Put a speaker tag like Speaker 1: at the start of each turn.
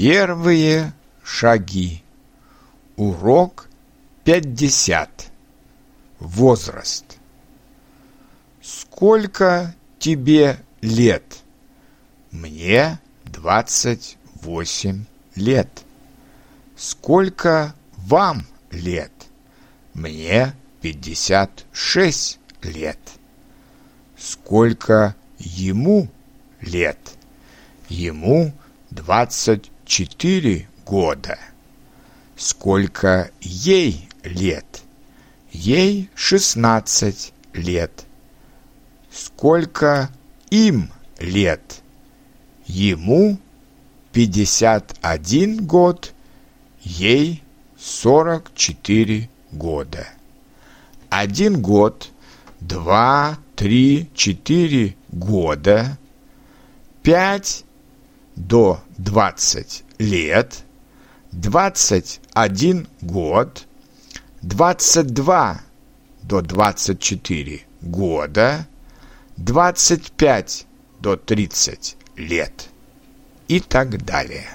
Speaker 1: Первые шаги. Урок 50. Возраст. Сколько тебе лет? Мне 28 лет. Сколько вам лет? Мне 56 лет. Сколько ему лет? Ему 24 года. Сколько ей лет? Ей 16 лет. Сколько им лет? Ему 51 год, ей 44 года. Один год, два, три, четыре года, пять до 20 лет, 21 год, 22 до 24 года, 25 до 30 лет и так далее.